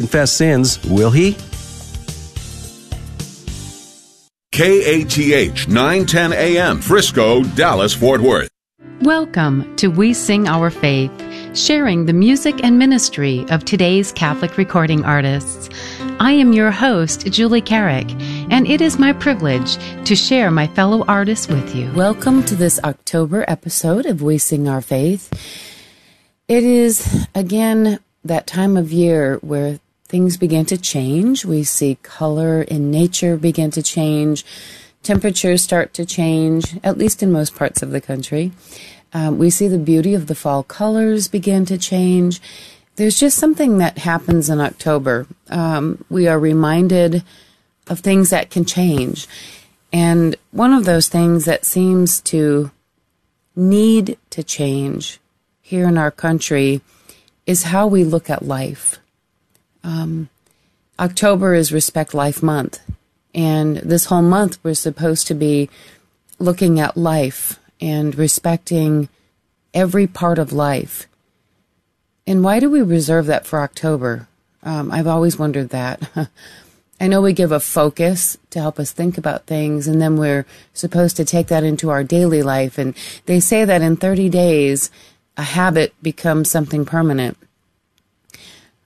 confess sins, will he? KATH 910 AM, Frisco, Dallas, Fort Worth. Welcome to We Sing Our Faith, sharing the music and ministry of today's Catholic recording artists. I am your host, Julie Carrick, and it is my privilege to share my fellow artists with you. Welcome to this October episode of We Sing Our Faith. It is, again, that time of year where things begin to change. We see color in nature begin to change. Temperatures start to change, at least in most parts of the country. Um, we see the beauty of the fall colors begin to change. There's just something that happens in October. Um, we are reminded of things that can change. And one of those things that seems to need to change here in our country is how we look at life. Um, October is Respect Life Month, and this whole month we're supposed to be looking at life and respecting every part of life. And why do we reserve that for October? Um, I've always wondered that. I know we give a focus to help us think about things, and then we're supposed to take that into our daily life. And they say that in 30 days, a habit becomes something permanent.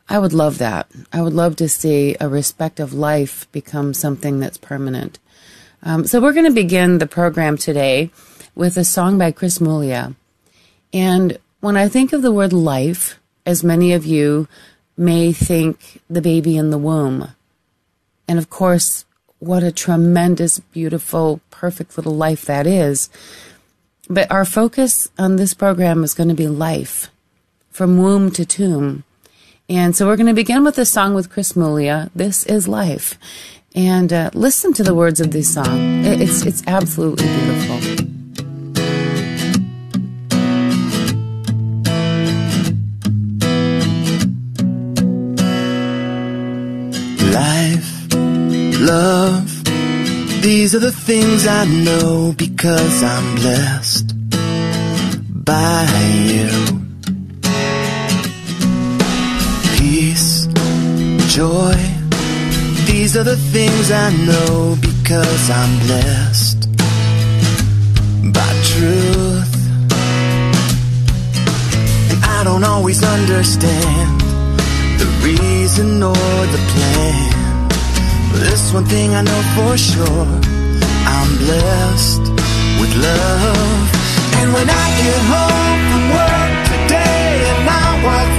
I would love that. I would love to see a respect of life become something that's permanent. Um, so we're going to begin the program today with a song by Chris Muglia. And when I think of the word life, as many of you may think the baby in the womb. And of course, what a tremendous, beautiful, perfect little life that is. But our focus on this program is going to be life from womb to tomb. And so we're going to begin with a song with Chris Muglia. This is life. And uh, listen to the words of this song. It's, it's absolutely beautiful. Life, love, these are the things I know because I'm blessed by you. Joy. These are the things I know because I'm blessed by truth. And I don't always understand the reason or the plan. But this one thing I know for sure I'm blessed with love. And when I get home from work today and I walk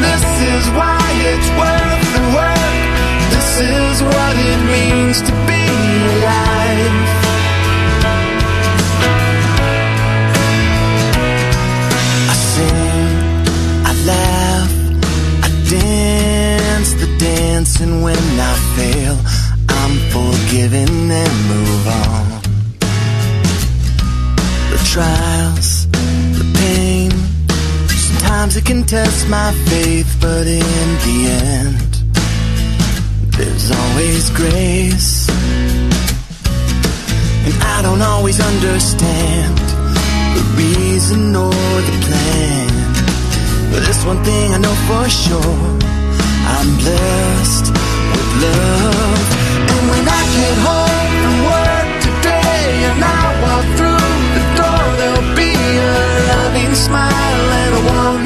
this is why it's worth the work. This is what it means to be alive. I sing, I laugh, I dance the dance, and when I fail, I'm forgiven and move on. The trials, sometimes it can test my faith, but in the end, there's always grace. And I don't always understand the reason or the plan. But this one thing I know for sure I'm blessed with love And when I get home from work today and I walk through the door, there'll be a loving smile and a warm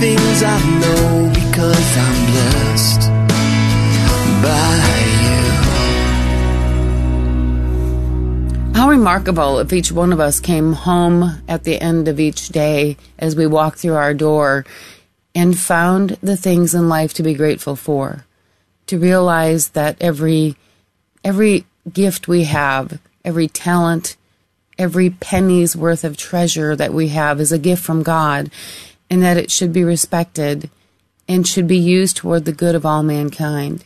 things I know because I'm blessed by you. How remarkable if each one of us came home at the end of each day as we walked through our door and found the things in life to be grateful for. To realize that every every gift we have, every talent, every penny's worth of treasure that we have is a gift from God and that it should be respected and should be used toward the good of all mankind.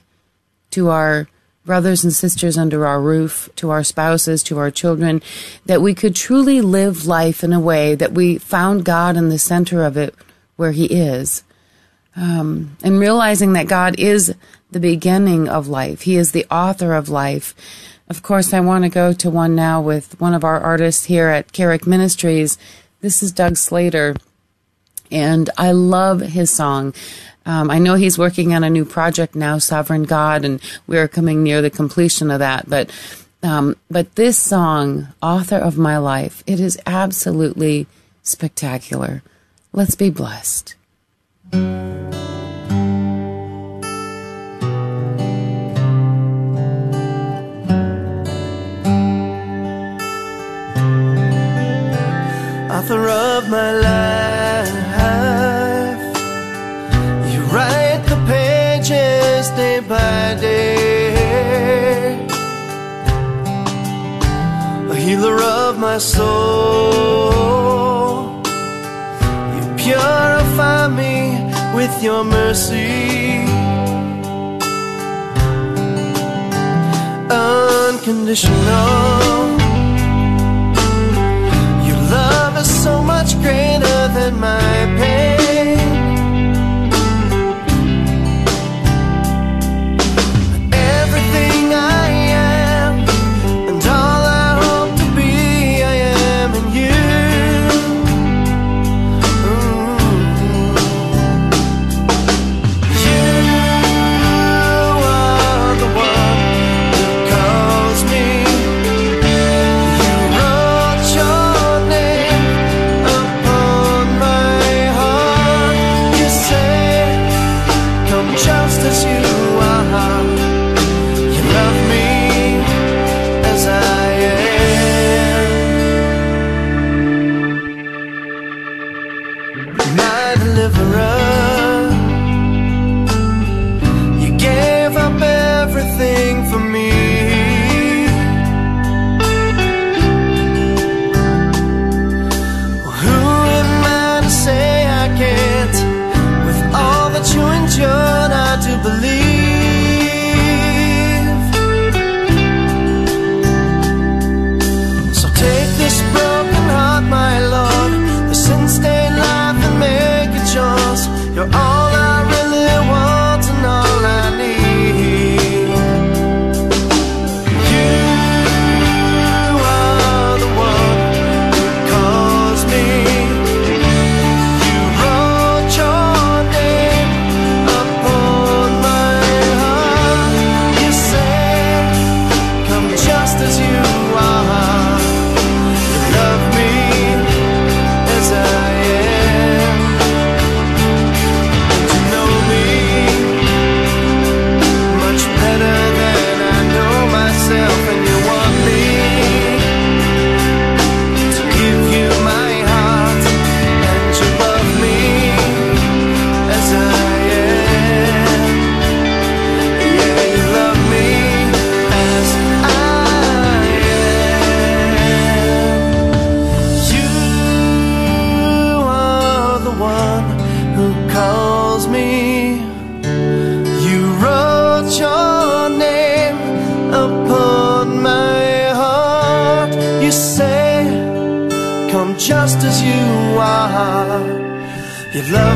To our brothers and sisters under our roof, to our spouses, to our children, that we could truly live life in a way that we found God in the center of it where He is. Um, and realizing that God is the beginning of life, He is the author of life. Of course, I want to go to one now with one of our artists here at Carrick Ministries. This is Doug Slater and I love his song. Um, I know he's working on a new project now, Sovereign God, and we are coming near the completion of that. But um, but this song, Author of My Life, it is absolutely spectacular. Let's be blessed. Author of my life by day. A healer of my soul. You purify me with your mercy. Unconditional. Your love is so much greater than my pain. Your love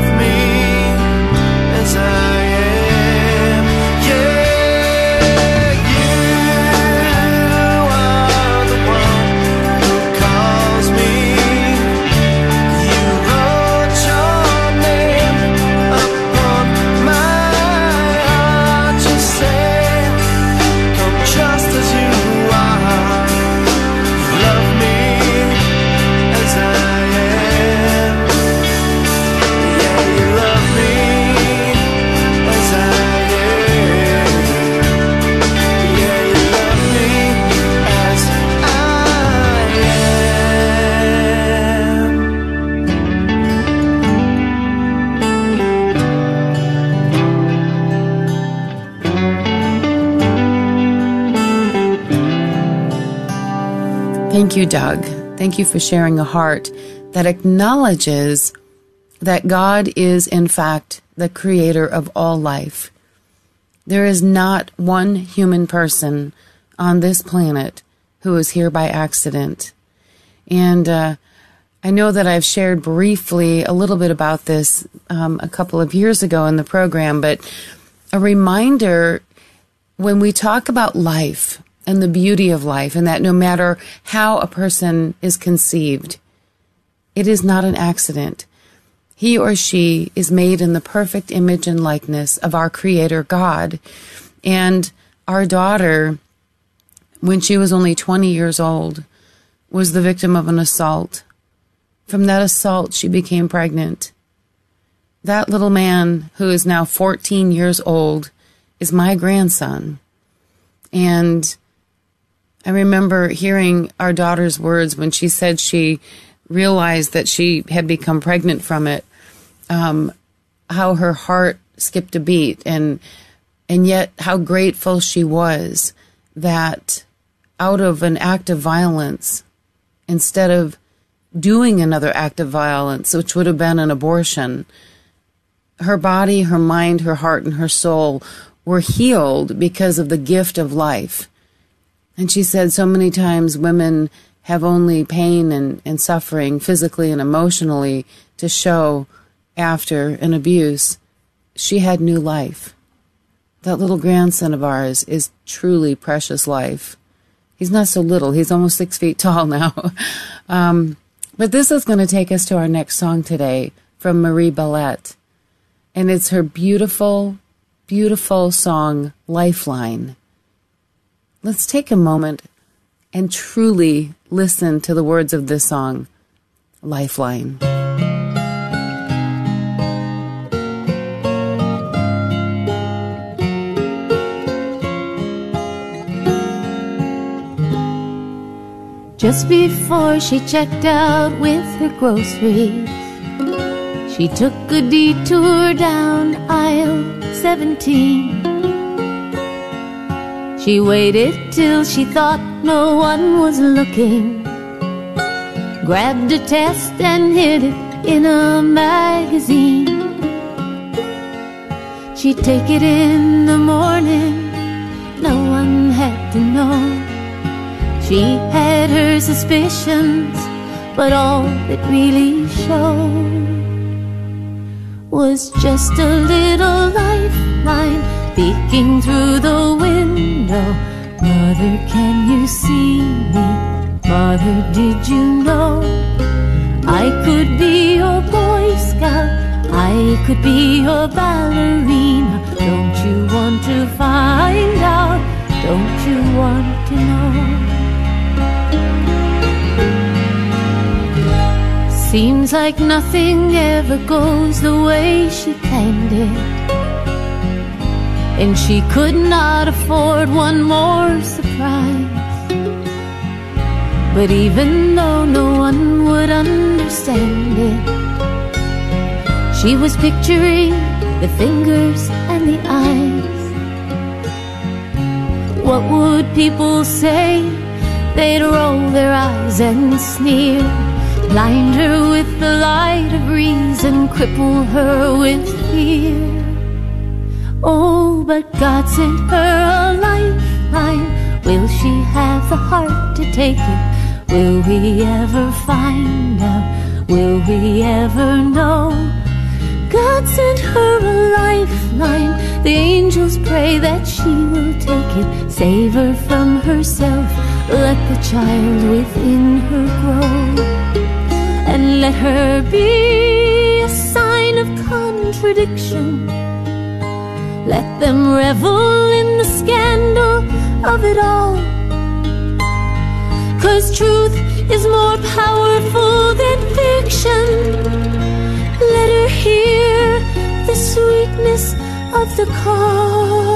Thank you, Doug. Thank you for sharing a heart that acknowledges that God is, in fact, the creator of all life. There is not one human person on this planet who is here by accident. And uh, I know that I've shared briefly a little bit about this um, a couple of years ago in the program, but a reminder when we talk about life and the beauty of life, and that no matter how a person is conceived, it is not an accident. He or she is made in the perfect image and likeness of our Creator God. And our daughter, when she was only 20 years old, was the victim of an assault. From that assault, she became pregnant. That little man, who is now 14 years old, is my grandson. And I remember hearing our daughter's words when she said she realized that she had become pregnant from it, um, how her heart skipped a beat and and yet how grateful she was that out of an act of violence, instead of doing another act of violence, which would have been an abortion, her body, her mind, her heart, and her soul were healed because of the gift of life. And she said so many times women have only pain and, and suffering physically and emotionally to show after an abuse. She had new life. That little grandson of ours is truly precious life. He's not so little, he's almost six feet tall now. um, but this is going to take us to our next song today from Marie Bellet. And it's her beautiful, beautiful song, Lifeline. Let's take a moment and truly listen to the words of this song, Lifeline. Just before she checked out with her groceries, she took a detour down aisle 17. She waited till she thought no one was looking, grabbed a test and hid it in a magazine. She'd take it in the morning, no one had to know. She had her suspicions, but all it really showed was just a little lifeline peeking through the window. Mother, can you see me? Mother, did you know I could be your Boy Scout? I could be your ballerina. Don't you want to find out? Don't you want to know? Seems like nothing ever goes the way she planned it. And she could not afford one more surprise. But even though no one would understand it, she was picturing the fingers and the eyes. What would people say? They'd roll their eyes and sneer blind her with the light of reason, cripple her with fear. Oh, but God sent her a lifeline. Will she have the heart to take it? Will we ever find out? Will we ever know? God sent her a lifeline. The angels pray that she will take it. Save her from herself. Let the child within her grow and let her be a sign of contradiction. Let them revel in the scandal of it all. Cause truth is more powerful than fiction. Let her hear the sweetness of the call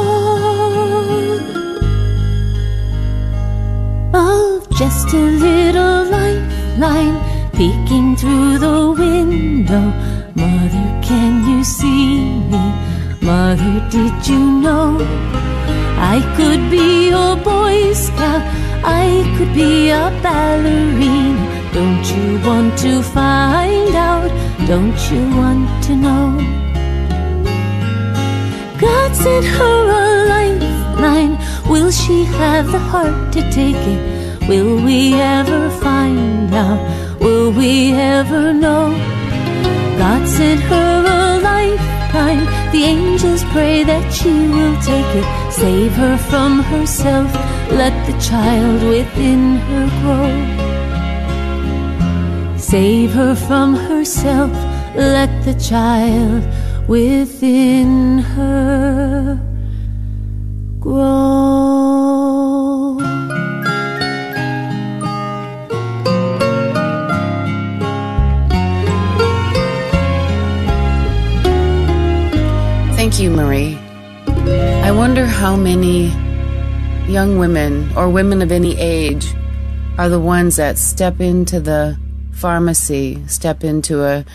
of just a little lifeline peeking through the window. Mother, can you see me? Mother, did you know I could be a Boy Scout? I could be a ballerina. Don't you want to find out? Don't you want to know? God sent her a lifeline. Will she have the heart to take it? Will we ever find out? Will we ever know? God sent her a lifeline. The angels pray that she will take it. Save her from herself. Let the child within her grow. Save her from herself. Let the child within her grow. You, Marie. I wonder how many young women or women of any age are the ones that step into the pharmacy, step into a,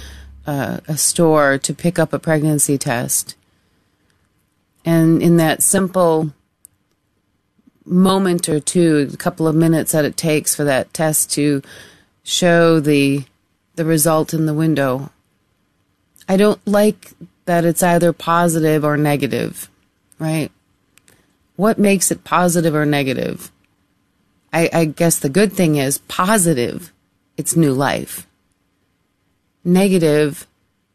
a, a store to pick up a pregnancy test. And in that simple moment or two, a couple of minutes that it takes for that test to show the the result in the window. I don't like that it's either positive or negative, right? What makes it positive or negative? I, I guess the good thing is positive, it's new life. Negative,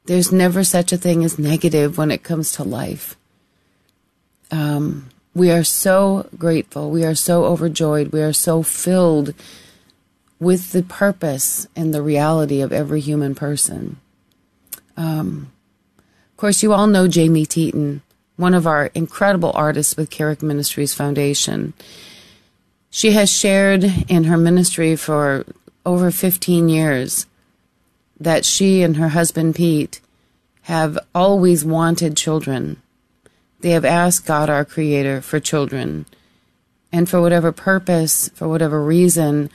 there's never such a thing as negative when it comes to life. Um, we are so grateful. We are so overjoyed. We are so filled with the purpose and the reality of every human person. Um, course, you all know Jamie Teton, one of our incredible artists with Carrick Ministries Foundation. She has shared in her ministry for over 15 years that she and her husband Pete have always wanted children. They have asked God, our Creator, for children. And for whatever purpose, for whatever reason,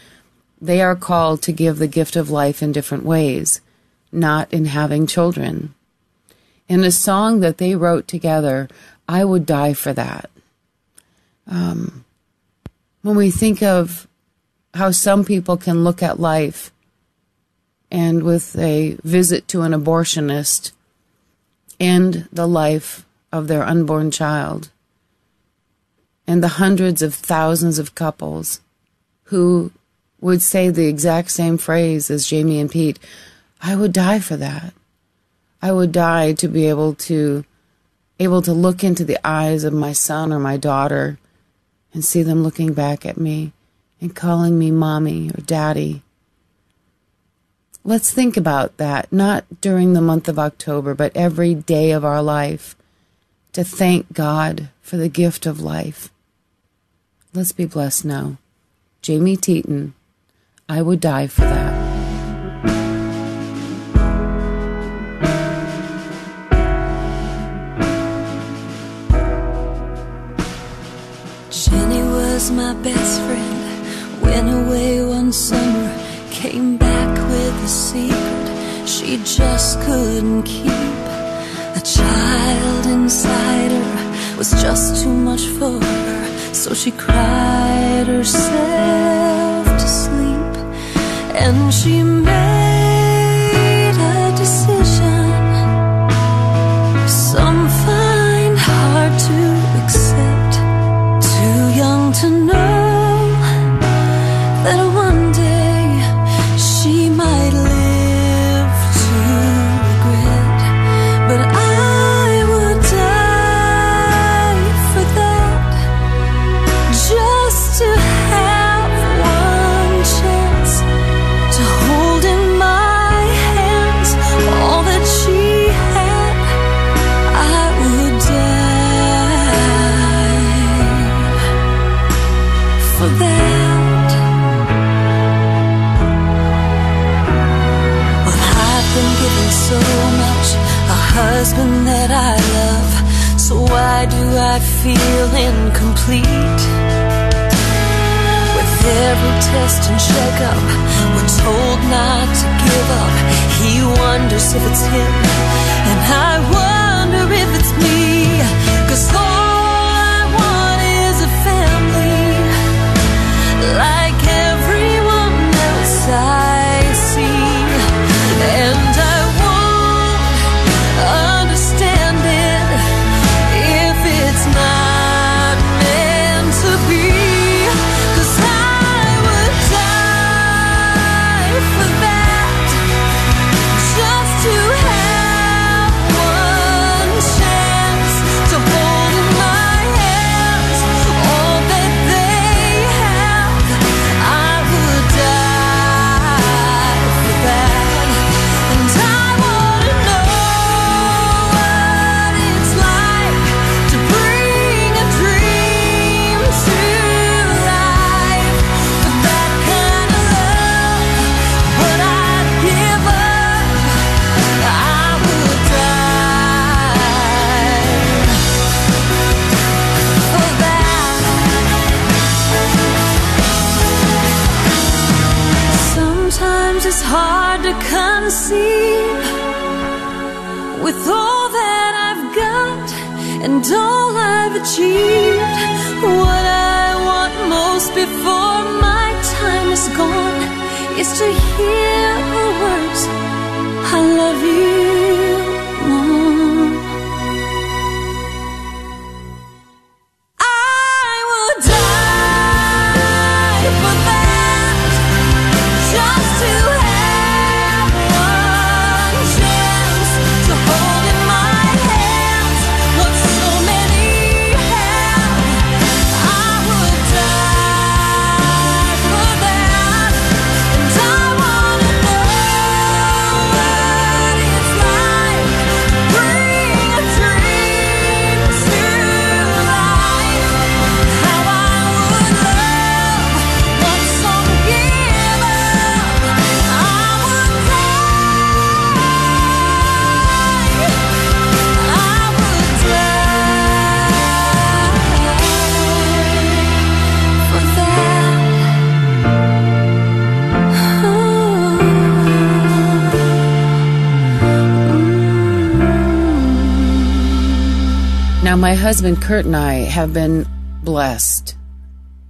they are called to give the gift of life in different ways, not in having children. In a song that they wrote together, I would die for that. Um, when we think of how some people can look at life and with a visit to an abortionist end the life of their unborn child, and the hundreds of thousands of couples who would say the exact same phrase as Jamie and Pete I would die for that. I would die to be able to able to look into the eyes of my son or my daughter and see them looking back at me and calling me mommy or daddy. Let's think about that, not during the month of October, but every day of our life, to thank God for the gift of life. Let's be blessed now. Jamie Teton, I would die for that. Went away one summer, came back with a secret she just couldn't keep. A child inside her was just too much for her, so she cried herself to sleep. And she made feel incomplete? With every test and checkup, we're told not to give up. He wonders if it's him, and I wonder if it's me. Cause husband Kurt and I have been blessed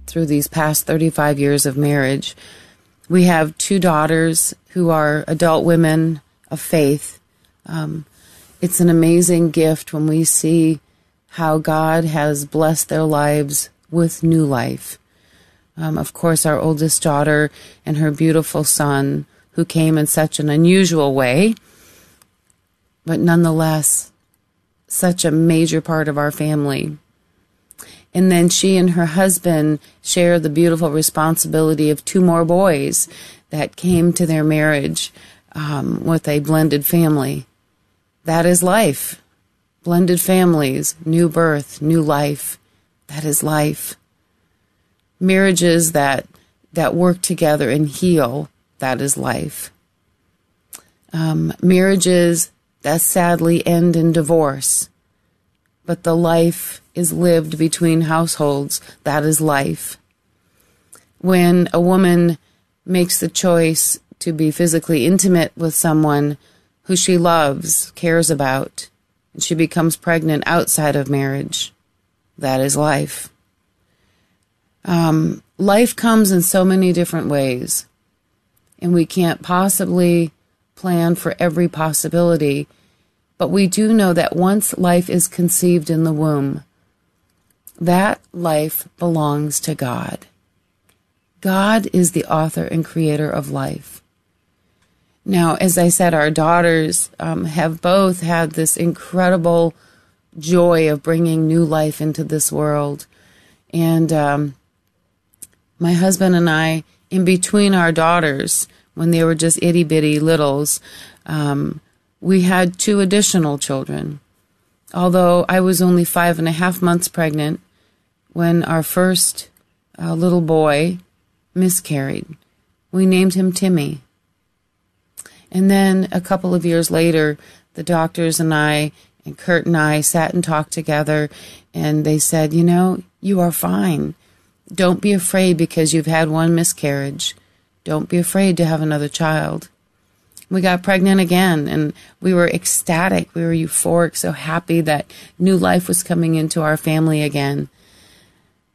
through these past 35 years of marriage. We have two daughters who are adult women of faith. Um, it's an amazing gift when we see how God has blessed their lives with new life. Um, of course, our oldest daughter and her beautiful son, who came in such an unusual way, but nonetheless, such a major part of our family. And then she and her husband share the beautiful responsibility of two more boys that came to their marriage um, with a blended family. That is life. Blended families, new birth, new life. That is life. Marriages that that work together and heal. That is life. Um, marriages that sadly end in divorce, but the life is lived between households. That is life. When a woman makes the choice to be physically intimate with someone who she loves, cares about, and she becomes pregnant outside of marriage, that is life. Um, life comes in so many different ways, and we can't possibly plan for every possibility. But we do know that once life is conceived in the womb, that life belongs to God. God is the author and creator of life. Now, as I said, our daughters um, have both had this incredible joy of bringing new life into this world. And um, my husband and I, in between our daughters, when they were just itty bitty littles, um, we had two additional children. Although I was only five and a half months pregnant when our first uh, little boy miscarried, we named him Timmy. And then a couple of years later, the doctors and I and Kurt and I sat and talked together, and they said, You know, you are fine. Don't be afraid because you've had one miscarriage. Don't be afraid to have another child. We got pregnant again and we were ecstatic. We were euphoric, so happy that new life was coming into our family again.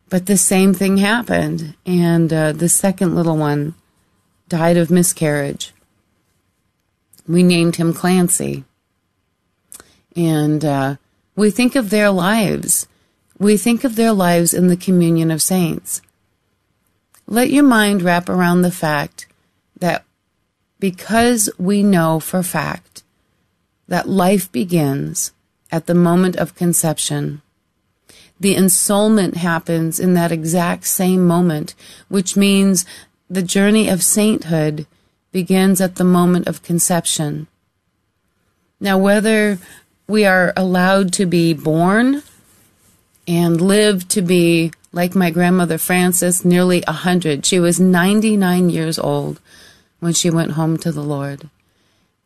But the same thing happened, and uh, the second little one died of miscarriage. We named him Clancy. And uh, we think of their lives. We think of their lives in the communion of saints. Let your mind wrap around the fact that because we know for fact that life begins at the moment of conception, the ensoulment happens in that exact same moment, which means the journey of sainthood begins at the moment of conception. Now, whether we are allowed to be born and live to be like my grandmother Frances, nearly a hundred. She was 99 years old when she went home to the Lord.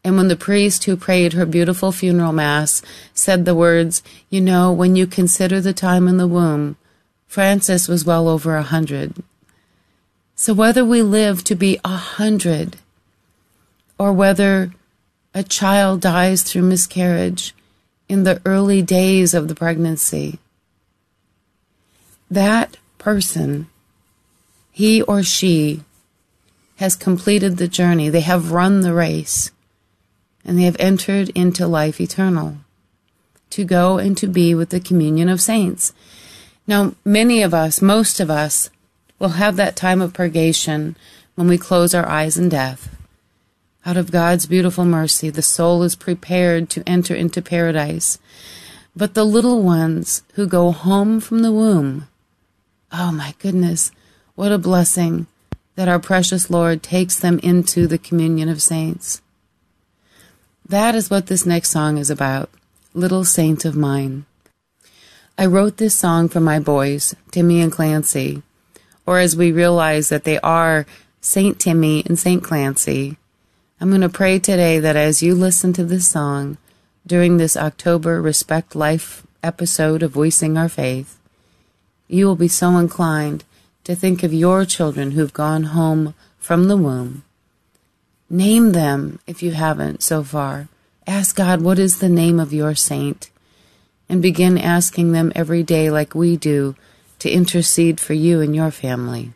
And when the priest who prayed her beautiful funeral mass said the words, You know, when you consider the time in the womb, Frances was well over a hundred. So whether we live to be a hundred or whether a child dies through miscarriage in the early days of the pregnancy, that person, he or she, has completed the journey. They have run the race and they have entered into life eternal to go and to be with the communion of saints. Now, many of us, most of us, will have that time of purgation when we close our eyes in death. Out of God's beautiful mercy, the soul is prepared to enter into paradise. But the little ones who go home from the womb, oh my goodness, what a blessing that our precious Lord takes them into the communion of saints. That is what this next song is about, Little Saint of Mine. I wrote this song for my boys, Timmy and Clancy, or as we realize that they are Saint Timmy and Saint Clancy. I'm going to pray today that as you listen to this song during this October Respect Life episode of We Sing Our Faith, you will be so inclined to think of your children who've gone home from the womb. Name them if you haven't so far. Ask God, what is the name of your saint? And begin asking them every day, like we do, to intercede for you and your family.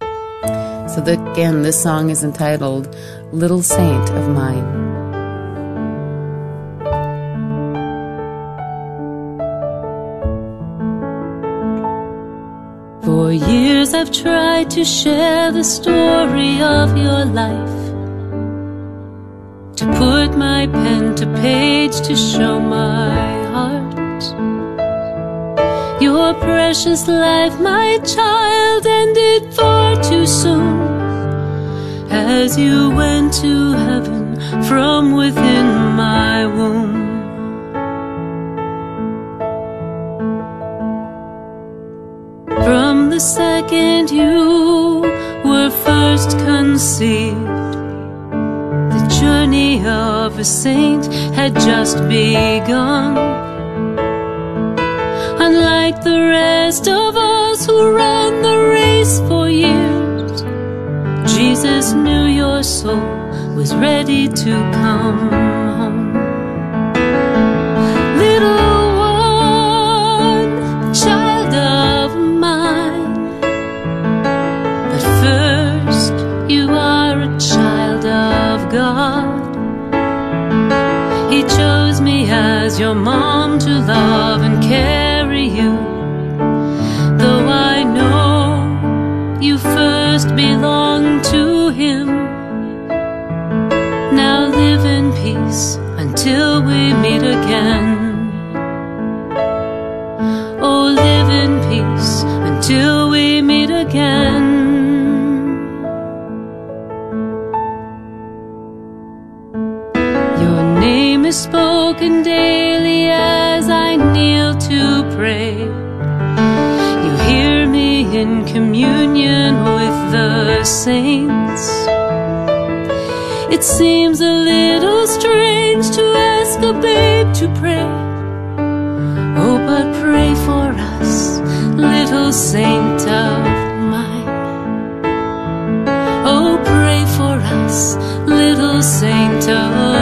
So, again, this song is entitled Little Saint of Mine. I've tried to share the story of your life. To put my pen to page to show my heart. Your precious life, my child, ended far too soon. As you went to heaven from within my womb. Second you were first conceived, the journey of a saint had just begun. Unlike the rest of us who ran the race for years, Jesus knew your soul was ready to come mom to love and carry you. Though I know you first belong to Him. Now live in peace until we meet again. Oh, live in peace until we meet again. Your name is spoken daily communion with the saints. It seems a little strange to ask a babe to pray. Oh, but pray for us, little saint of mine. Oh, pray for us, little saint of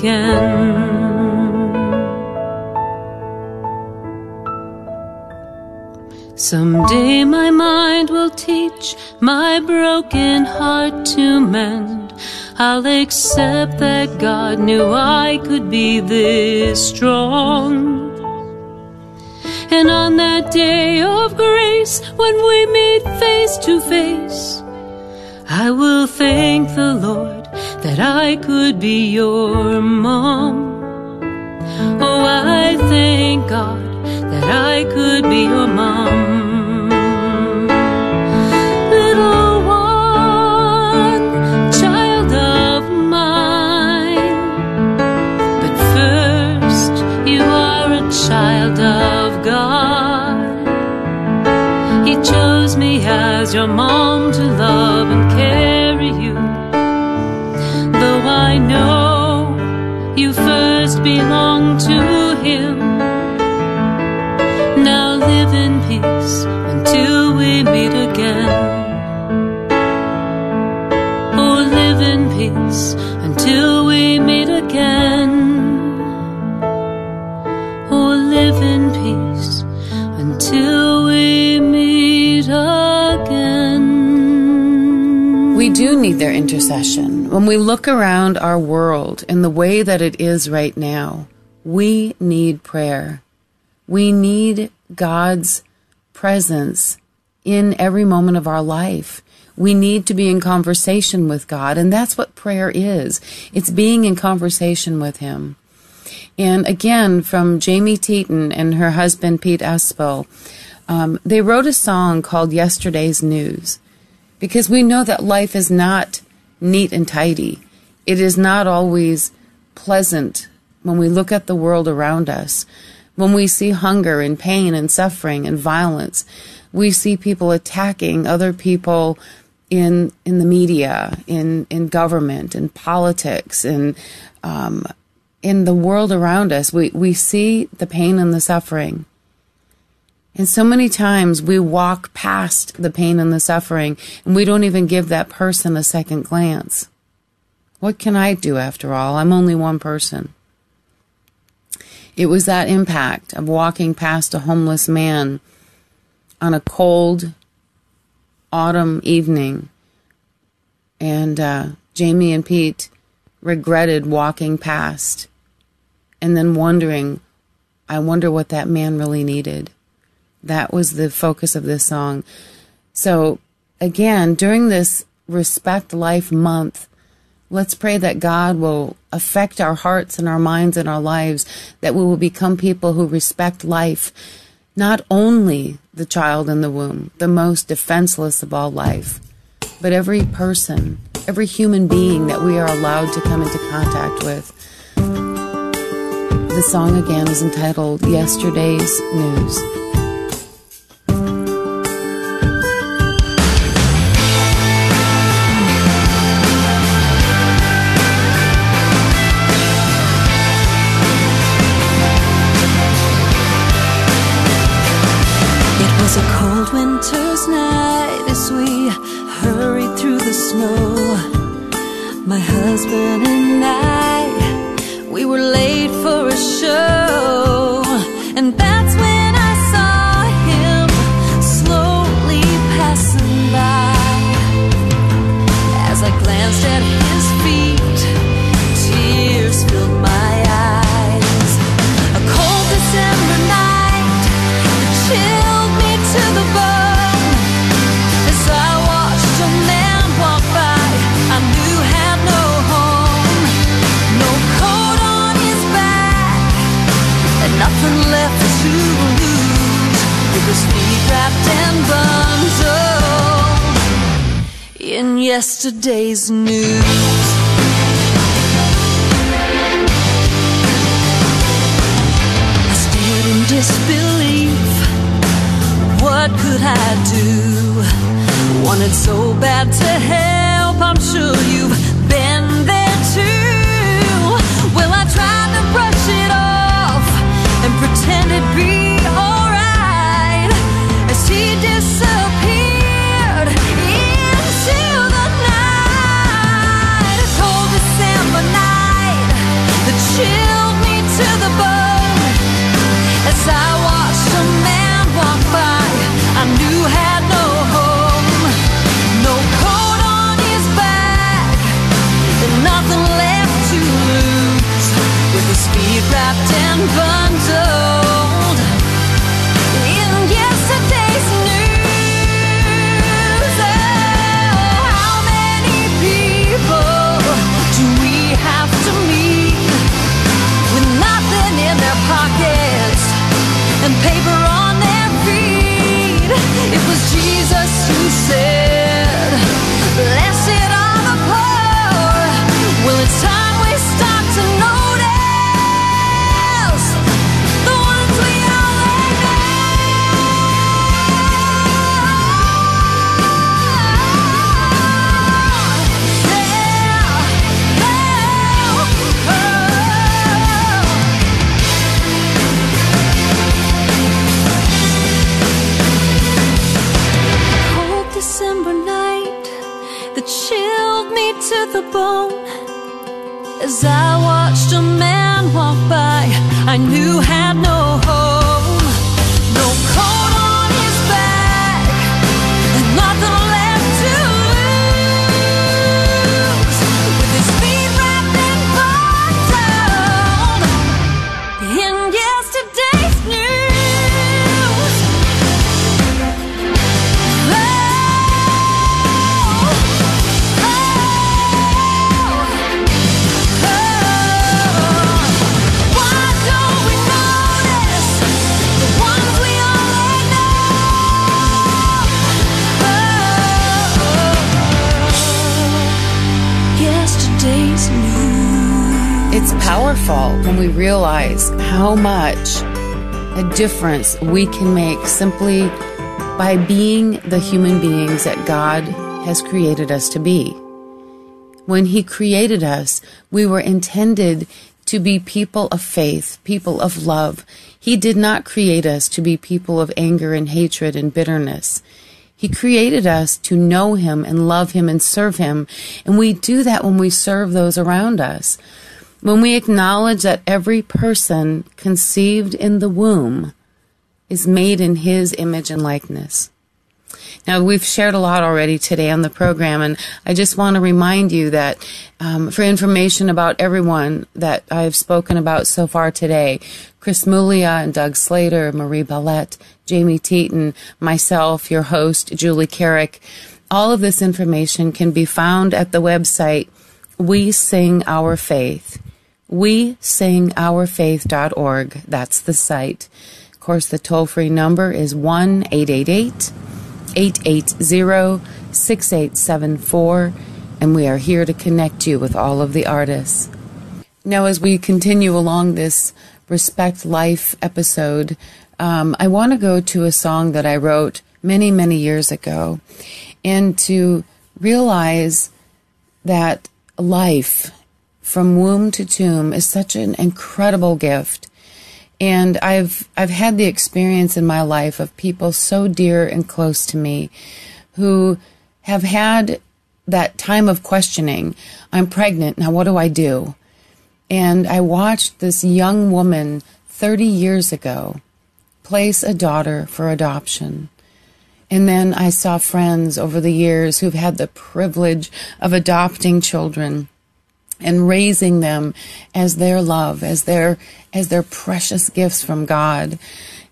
again. Someday my mind will teach my broken heart to mend. I'll accept that God knew I could be this strong. And on that day of grace, when we meet face to face, I will thank the Lord that I could be your mom. Oh, I thank God that I could be your mom. Little one, child of mine. But first, you are a child of God. He chose me as your mom to belong to Him. Now live in peace until we meet again. Oh, live in peace until we meet again. Oh, live in peace until we meet again. We do need their intercession. When we look around our world in the way that it is right now, we need prayer. We need God's presence in every moment of our life. We need to be in conversation with God, and that's what prayer is. It's being in conversation with Him. And again, from Jamie Teton and her husband Pete Espel, um, they wrote a song called Yesterday's News because we know that life is not neat and tidy. It is not always pleasant when we look at the world around us. When we see hunger and pain and suffering and violence, we see people attacking other people in in the media, in in government, in politics, in um, in the world around us. We we see the pain and the suffering. And so many times we walk past the pain and the suffering and we don't even give that person a second glance. What can I do after all? I'm only one person. It was that impact of walking past a homeless man on a cold autumn evening. And uh, Jamie and Pete regretted walking past and then wondering, I wonder what that man really needed. That was the focus of this song. So, again, during this Respect Life Month, let's pray that God will affect our hearts and our minds and our lives, that we will become people who respect life, not only the child in the womb, the most defenseless of all life, but every person, every human being that we are allowed to come into contact with. The song again is entitled Yesterday's News. My husband and I, we were late yesterday's news. Much a difference we can make simply by being the human beings that God has created us to be. When He created us, we were intended to be people of faith, people of love. He did not create us to be people of anger and hatred and bitterness. He created us to know Him and love Him and serve Him. And we do that when we serve those around us. When we acknowledge that every person conceived in the womb is made in His image and likeness. Now, we've shared a lot already today on the program, and I just want to remind you that um, for information about everyone that I've spoken about so far today, Chris Muglia and Doug Slater, Marie Bellet, Jamie Teton, myself, your host, Julie Carrick, all of this information can be found at the website We Sing Our Faith. We Sing Our Faith.org. That's the site. Of course, the toll free number is 1 888 880 6874, and we are here to connect you with all of the artists. Now, as we continue along this Respect Life episode, um, I want to go to a song that I wrote many, many years ago, and to realize that life from womb to tomb is such an incredible gift. And I've I've had the experience in my life of people so dear and close to me who have had that time of questioning. I'm pregnant. Now what do I do? And I watched this young woman 30 years ago place a daughter for adoption. And then I saw friends over the years who've had the privilege of adopting children and raising them as their love, as their as their precious gifts from God.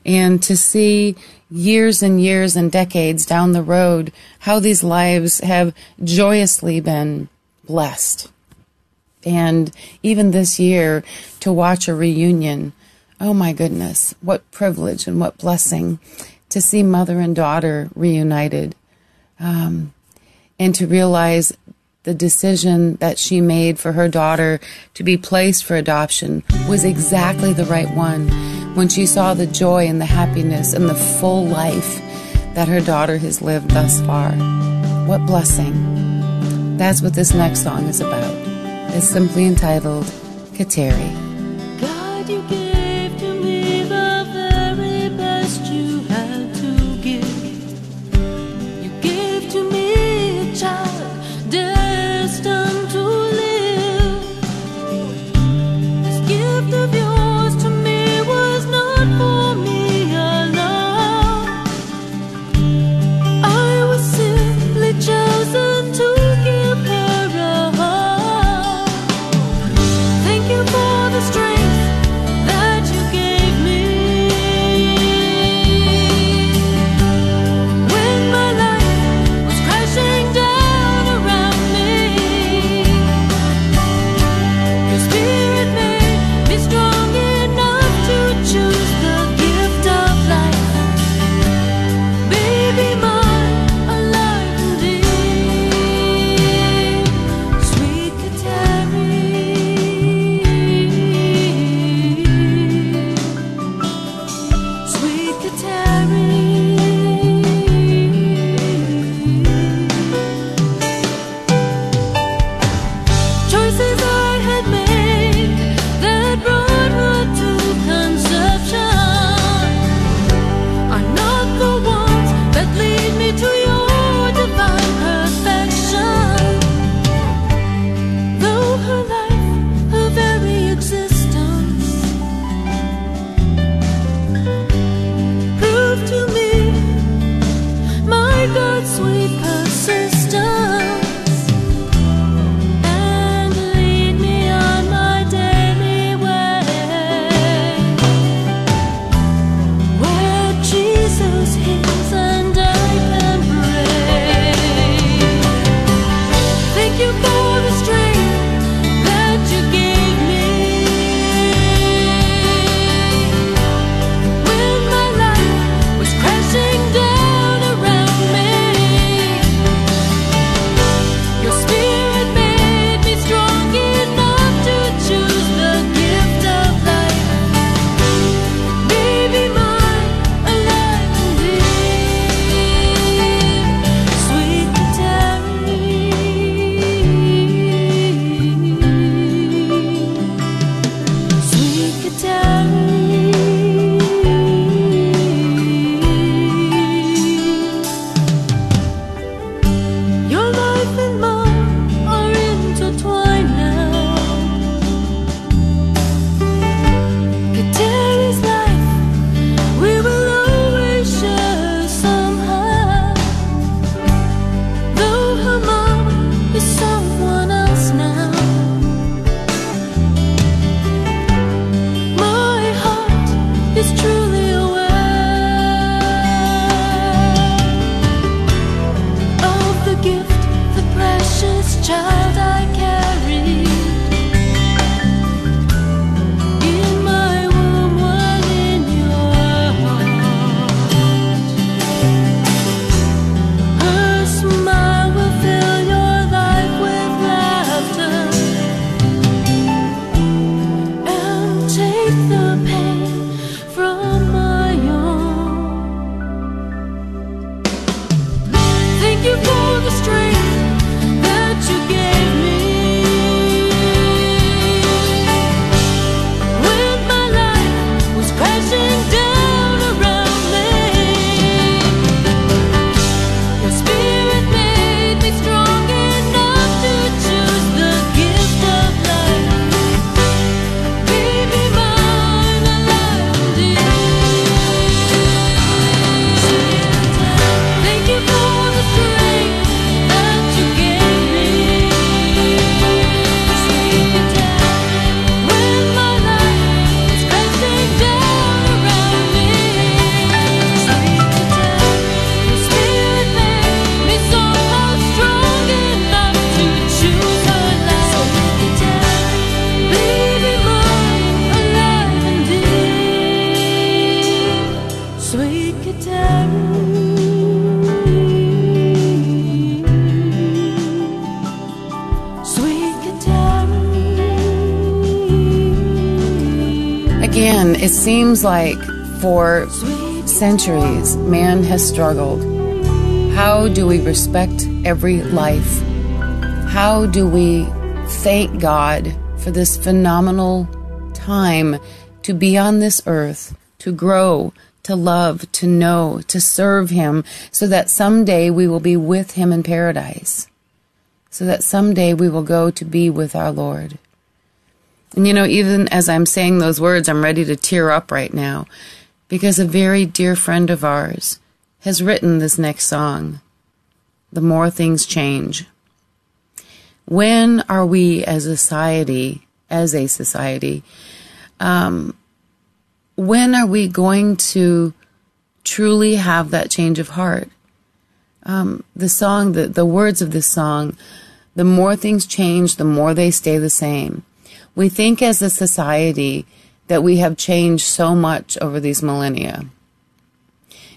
And to see years and years and decades down the road how these lives have joyously been blessed. And even this year to watch a reunion, oh my goodness, what privilege and what blessing to see mother and daughter reunited. Um, and to realize the decision that she made for her daughter to be placed for adoption was exactly the right one when she saw the joy and the happiness and the full life that her daughter has lived thus far. What blessing. That's what this next song is about. It's simply entitled Kateri. Seems like for centuries man has struggled. How do we respect every life? How do we thank God for this phenomenal time to be on this earth, to grow, to love, to know, to serve Him, so that someday we will be with Him in paradise, so that someday we will go to be with our Lord. And you know, even as I'm saying those words, I'm ready to tear up right now because a very dear friend of ours has written this next song, The More Things Change. When are we as a society, as a society, um, when are we going to truly have that change of heart? Um, the song, the, the words of this song, the more things change, the more they stay the same. We think as a society that we have changed so much over these millennia.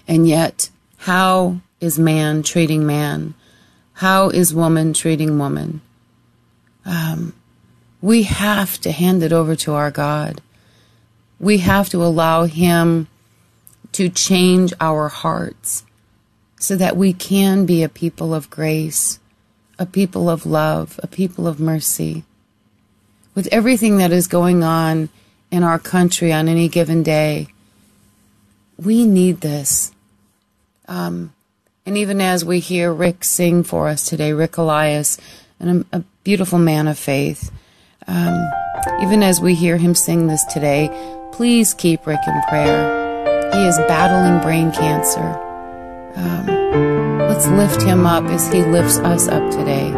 And yet, how is man treating man? How is woman treating woman? Um, we have to hand it over to our God. We have to allow Him to change our hearts so that we can be a people of grace, a people of love, a people of mercy. With everything that is going on in our country on any given day, we need this. Um, and even as we hear Rick sing for us today, Rick Elias, and a, a beautiful man of faith, um, even as we hear him sing this today, please keep Rick in prayer. He is battling brain cancer. Um, let's lift him up as he lifts us up today.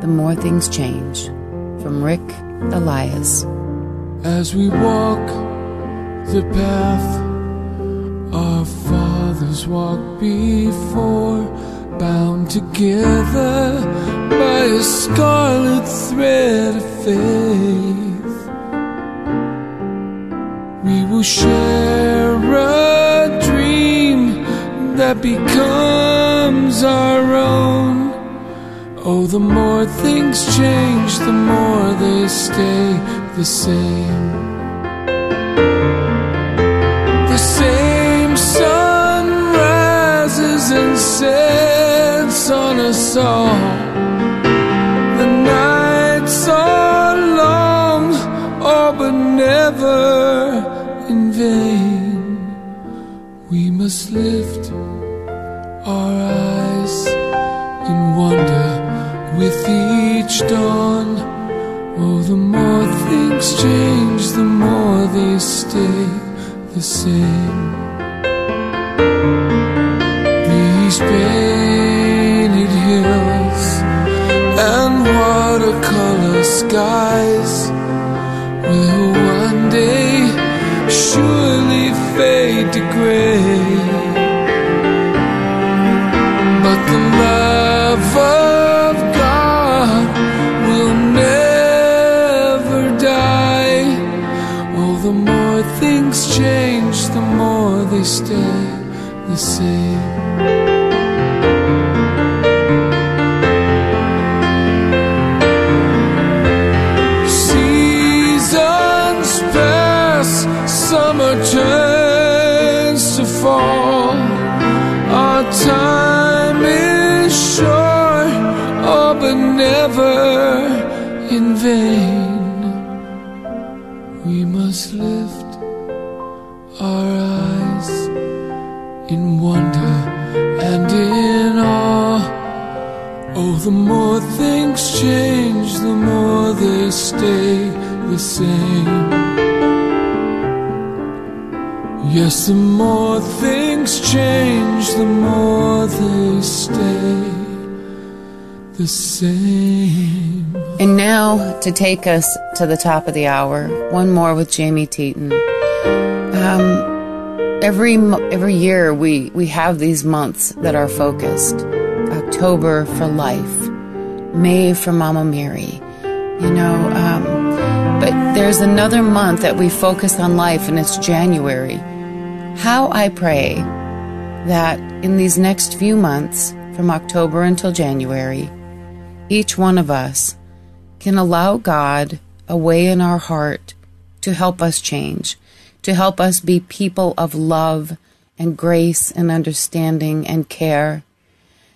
The more things change. From Rick Elias. As we walk the path our fathers walked before, bound together by a scarlet thread of faith. We will share a dream that becomes our own. Oh, the more things change, the more they stay the same. The same sun rises and sets on us all. The nights are long, oh, but never in vain. We must lift our the same. These painted hills and watercolor skies will one day surely fade to gray. They stay same. Yes, the more things change, the more they stay the same. And now, to take us to the top of the hour, one more with Jamie Teton. Um, every every year, we we have these months that are focused. October for life, May for Mama Mary. You know, um, there's another month that we focus on life, and it's January. How I pray that in these next few months, from October until January, each one of us can allow God a way in our heart to help us change, to help us be people of love and grace and understanding and care.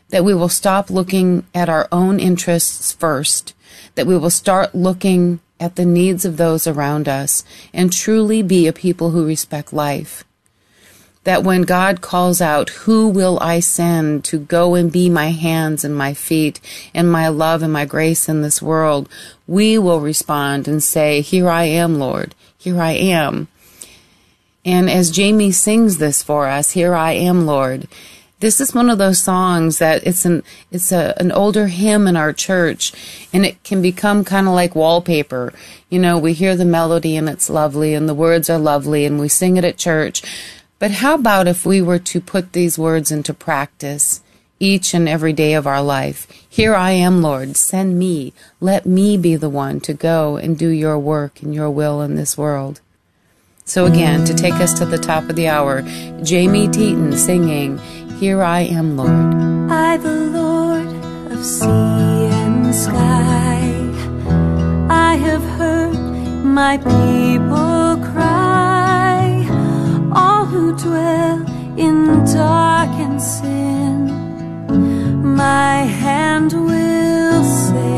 That we will stop looking at our own interests first, that we will start looking at the needs of those around us and truly be a people who respect life. That when God calls out, Who will I send to go and be my hands and my feet and my love and my grace in this world, we will respond and say, Here I am, Lord. Here I am. And as Jamie sings this for us, Here I am, Lord, this is one of those songs that it's an it's a an older hymn in our church and it can become kind of like wallpaper. You know, we hear the melody and it's lovely and the words are lovely and we sing it at church. But how about if we were to put these words into practice each and every day of our life? Here I am, Lord, send me. Let me be the one to go and do your work and your will in this world. So again, to take us to the top of the hour, Jamie Teton singing, Here I am, Lord. I, the Lord of sea and sky, I have heard my people cry, all who dwell in dark and sin, my hand will save.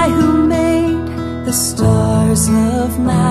I who made the stars of night,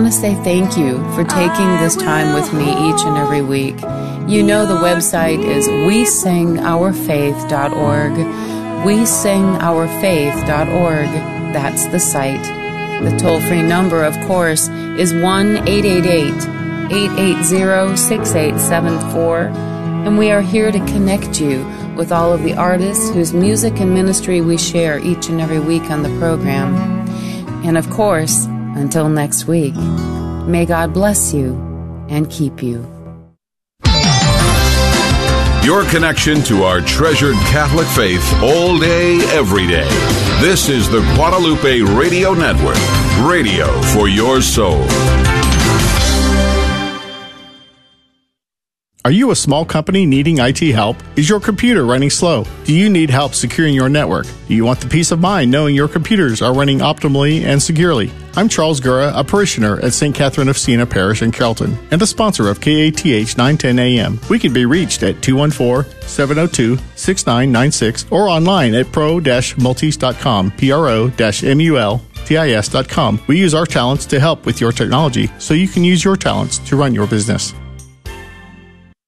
want to say thank you for taking this time with me each and every week. You know the website is we wesingourfaith.org. Wesingourfaith.org. That's the site. The toll free number, of course, is 1 888 880 6874. And we are here to connect you with all of the artists whose music and ministry we share each and every week on the program. And of course, until next week, may God bless you and keep you. Your connection to our treasured Catholic faith all day, every day. This is the Guadalupe Radio Network, radio for your soul. Are you a small company needing IT help? Is your computer running slow? Do you need help securing your network? Do you want the peace of mind knowing your computers are running optimally and securely? I'm Charles Gura, a parishioner at St. Catherine of Siena Parish in Carrollton, and a sponsor of KATH 910 AM. We can be reached at 214-702-6996 or online at pro-multis.com, pro-mul-tis.com. We use our talents to help with your technology so you can use your talents to run your business.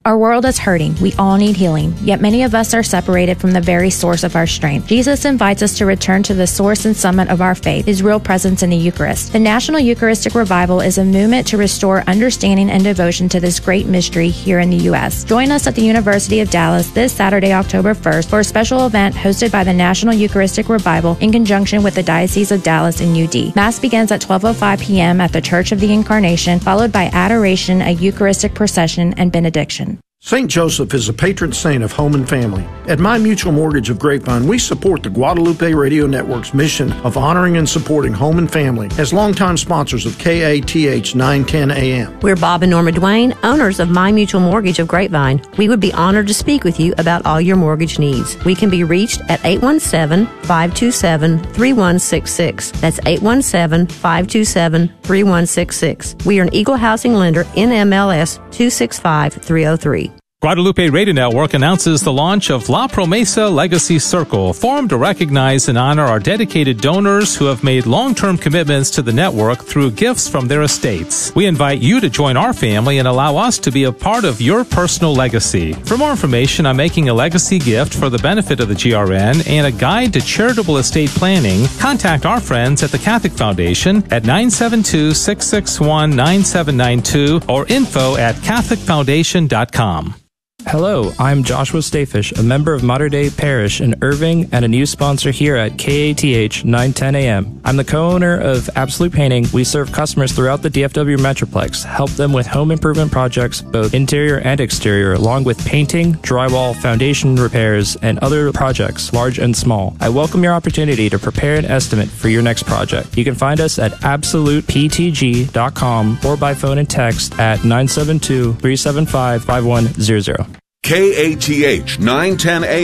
Our world is hurting. We all need healing. Yet many of us are separated from the very source of our strength. Jesus invites us to return to the source and summit of our faith, his real presence in the Eucharist. The National Eucharistic Revival is a movement to restore understanding and devotion to this great mystery here in the U.S. Join us at the University of Dallas this Saturday, October 1st, for a special event hosted by the National Eucharistic Revival in conjunction with the Diocese of Dallas and UD. Mass begins at 12.05 p.m. at the Church of the Incarnation, followed by adoration, a Eucharistic procession, and benediction. St. Joseph is a patron saint of home and family. At My Mutual Mortgage of Grapevine, we support the Guadalupe Radio Network's mission of honoring and supporting home and family as longtime sponsors of KATH 910 AM. We're Bob and Norma Duane, owners of My Mutual Mortgage of Grapevine. We would be honored to speak with you about all your mortgage needs. We can be reached at 817 527 3166. That's 817 527 3166. We are an Equal Housing Lender in NMLS 265303. Guadalupe Radio Network announces the launch of La Promesa Legacy Circle, formed to recognize and honor our dedicated donors who have made long-term commitments to the network through gifts from their estates. We invite you to join our family and allow us to be a part of your personal legacy. For more information on making a legacy gift for the benefit of the GRN and a guide to charitable estate planning, contact our friends at the Catholic Foundation at 972-661-9792 or info at catholicfoundation.com. Hello, I'm Joshua Stayfish, a member of Modern Day Parish in Irving and a new sponsor here at KATH 910 AM. I'm the co-owner of Absolute Painting. We serve customers throughout the DFW Metroplex, help them with home improvement projects, both interior and exterior, along with painting, drywall, foundation repairs, and other projects, large and small. I welcome your opportunity to prepare an estimate for your next project. You can find us at absoluteptg.com or by phone and text at 972 375 5100. KATH 910 AM.